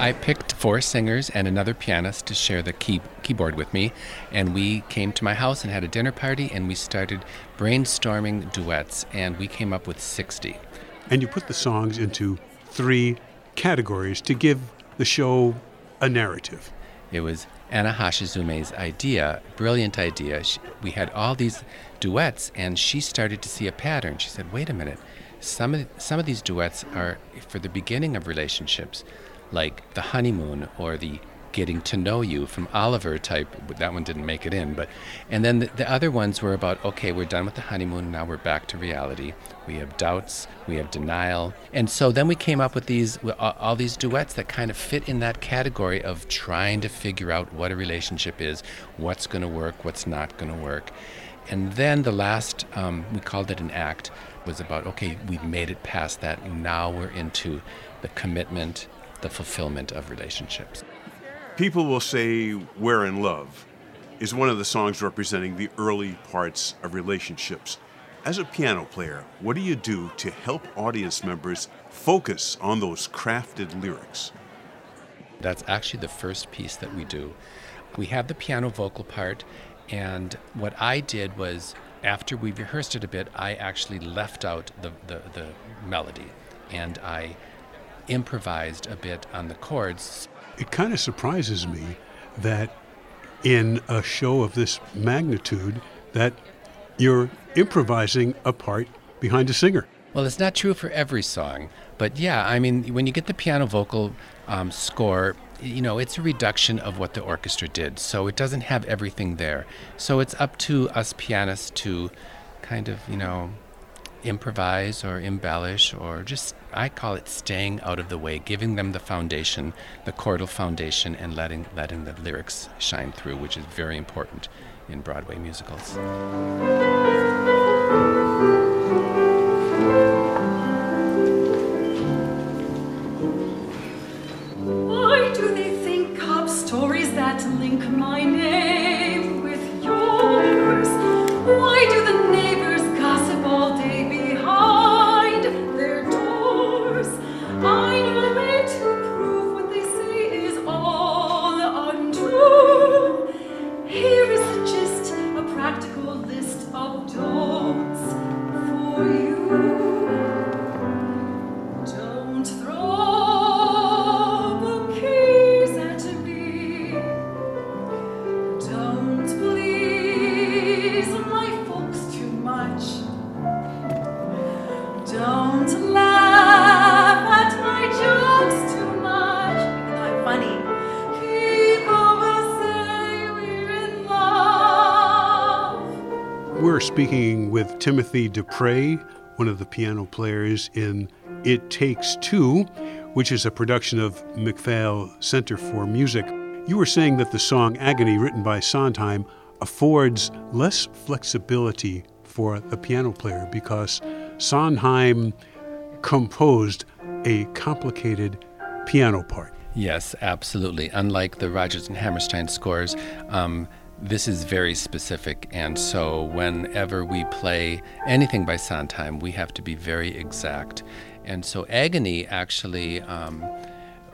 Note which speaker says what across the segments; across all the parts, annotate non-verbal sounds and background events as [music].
Speaker 1: I picked four singers and another pianist to share the key, keyboard with me, and we came to my house and had a dinner party, and we started brainstorming duets, and we came up with 60.
Speaker 2: And you put the songs into three categories to give the show a narrative.
Speaker 1: It was Anna Hashizume's idea, brilliant idea. She, we had all these duets, and she started to see a pattern. She said, "Wait a minute, some of some of these duets are for the beginning of relationships." like the honeymoon or the getting to know you from Oliver type. That one didn't make it in, but and then the, the, other ones were about okay, we're done with the honeymoon, now we're back to reality. We have doubts, we have denial, and so then we came up with these all these duets that kind of fit in that category of trying to figure out what a relationship is, what's going to work, what's not going to work. And then the last, um, we called it an act, was about okay, we've made it past that. Now we're into the commitment the fulfillment of relationships.
Speaker 3: People will say We're in Love is one of the songs representing the early parts of relationships. As a piano player, what do you do to help audience members focus on those crafted lyrics?
Speaker 1: That's actually the first piece that we do. We have the piano vocal part, and what I did was, after we rehearsed it a bit, I actually left out the, the, the melody and I improvised a bit on the chords.
Speaker 2: It kind of surprises me that in a show of this magnitude that you're improvising a part behind a singer.
Speaker 1: Well, it's not true for every song, but yeah, I mean, when you get the piano vocal um, score, you know, it's a reduction of what the orchestra did, so it doesn't have everything there. So it's up to us pianists to kind of, you know, improvise or embellish or just I call it staying out of the way, giving them the foundation, the chordal foundation, and letting letting the lyrics shine through, which is very important in Broadway musicals.
Speaker 2: Speaking with Timothy De Prey, one of the piano players in It Takes Two, which is a production of MacPhail Center for Music. You were saying that the song Agony, written by Sondheim, affords less flexibility for the piano player because Sondheim composed a complicated piano part.
Speaker 1: Yes, absolutely. Unlike the Rodgers and Hammerstein scores, um, this is very specific, and so whenever we play anything by Sondheim, we have to be very exact. And so Agony actually, um,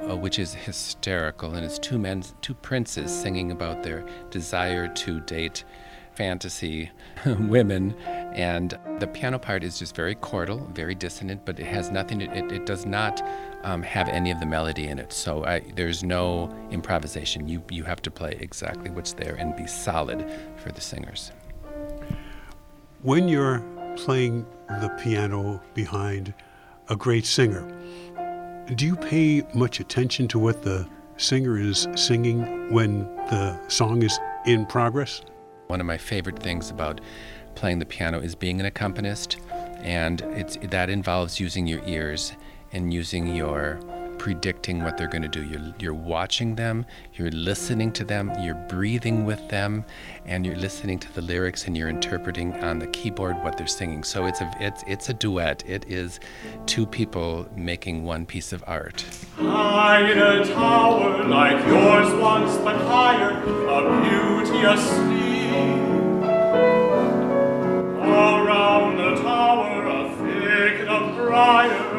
Speaker 1: uh, which is hysterical, and it's two men, two princes singing about their desire to date fantasy [laughs] women. And the piano part is just very chordal, very dissonant, but it has nothing, it, it does not um, have any of the melody in it. So I, there's no improvisation. You, you have to play exactly what's there and be solid for the singers.
Speaker 2: When you're playing the piano behind a great singer, do you pay much attention to what the singer is singing when the song is in progress?
Speaker 1: One of my favorite things about playing the piano is being an accompanist, and it's, that involves using your ears and using your predicting what they're going to do. You're, you're watching them, you're listening to them, you're breathing with them, and you're listening to the lyrics and you're interpreting on the keyboard what they're singing. So it's a it's it's a duet. It is two people making one piece of art.
Speaker 4: A tower like yours once, but higher, a beauteous Around the tower a thicket of briar,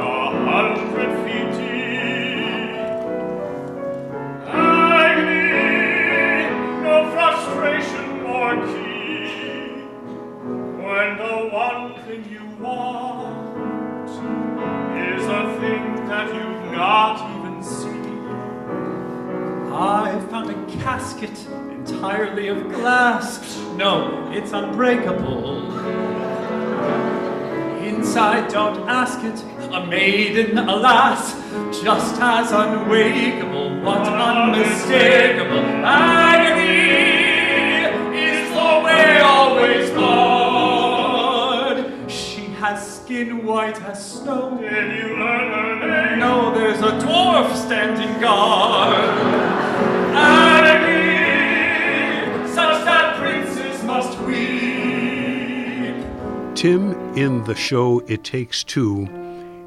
Speaker 4: not even seen.
Speaker 5: I found a casket entirely of glass. No, it's unbreakable. Inside, don't ask it, a maiden, alas, just as unwakeable, what unmistakable agony is the way always barred. She has skin white as snow.
Speaker 4: Did you learn her
Speaker 5: a dwarf standing guard. Agony, such that princes must weep.
Speaker 2: Tim, in the show It Takes Two,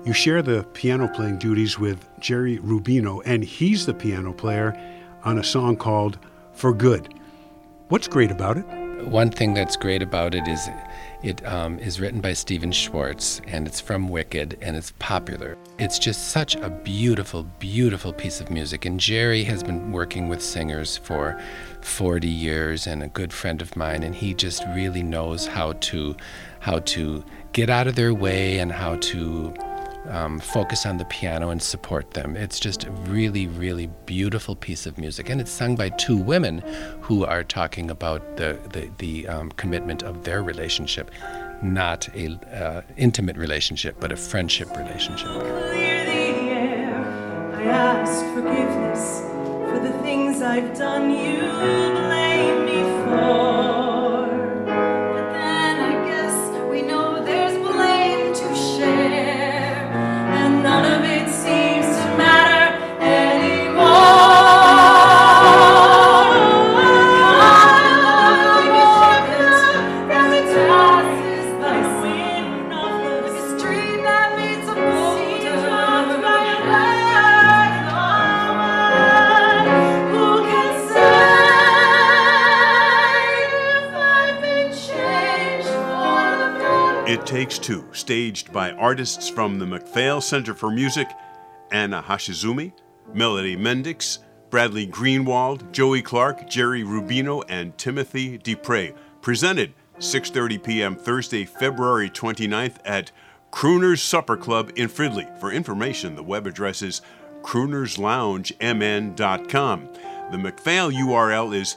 Speaker 2: you share the piano playing duties with Jerry Rubino, and he's the piano player on a song called For Good. What's great about it?
Speaker 1: One thing that's great about it is it um, is written by Stephen Schwartz and it's from Wicked and it's popular. It's just such a beautiful, beautiful piece of music. And Jerry has been working with singers for 40 years and a good friend of mine, and he just really knows how to how to get out of their way and how to um, focus on the piano and support them. It's just a really, really beautiful piece of music, and it's sung by two women who are talking about the the, the um, commitment of their relationship, not a uh, intimate relationship, but a friendship relationship.
Speaker 6: Clear the air. I ask forgiveness for the things I've done you
Speaker 3: Takes Two, staged by artists from the MacPhail Center for Music, Anna Hashizume, Melody Mendix, Bradley Greenwald, Joey Clark, Jerry Rubino, and Timothy De Prey. Presented 6:30 p.m. Thursday, February 29th at Crooner's Supper Club in Fridley. For information, the web address is croonersloungemn.com. The MacPhail URL is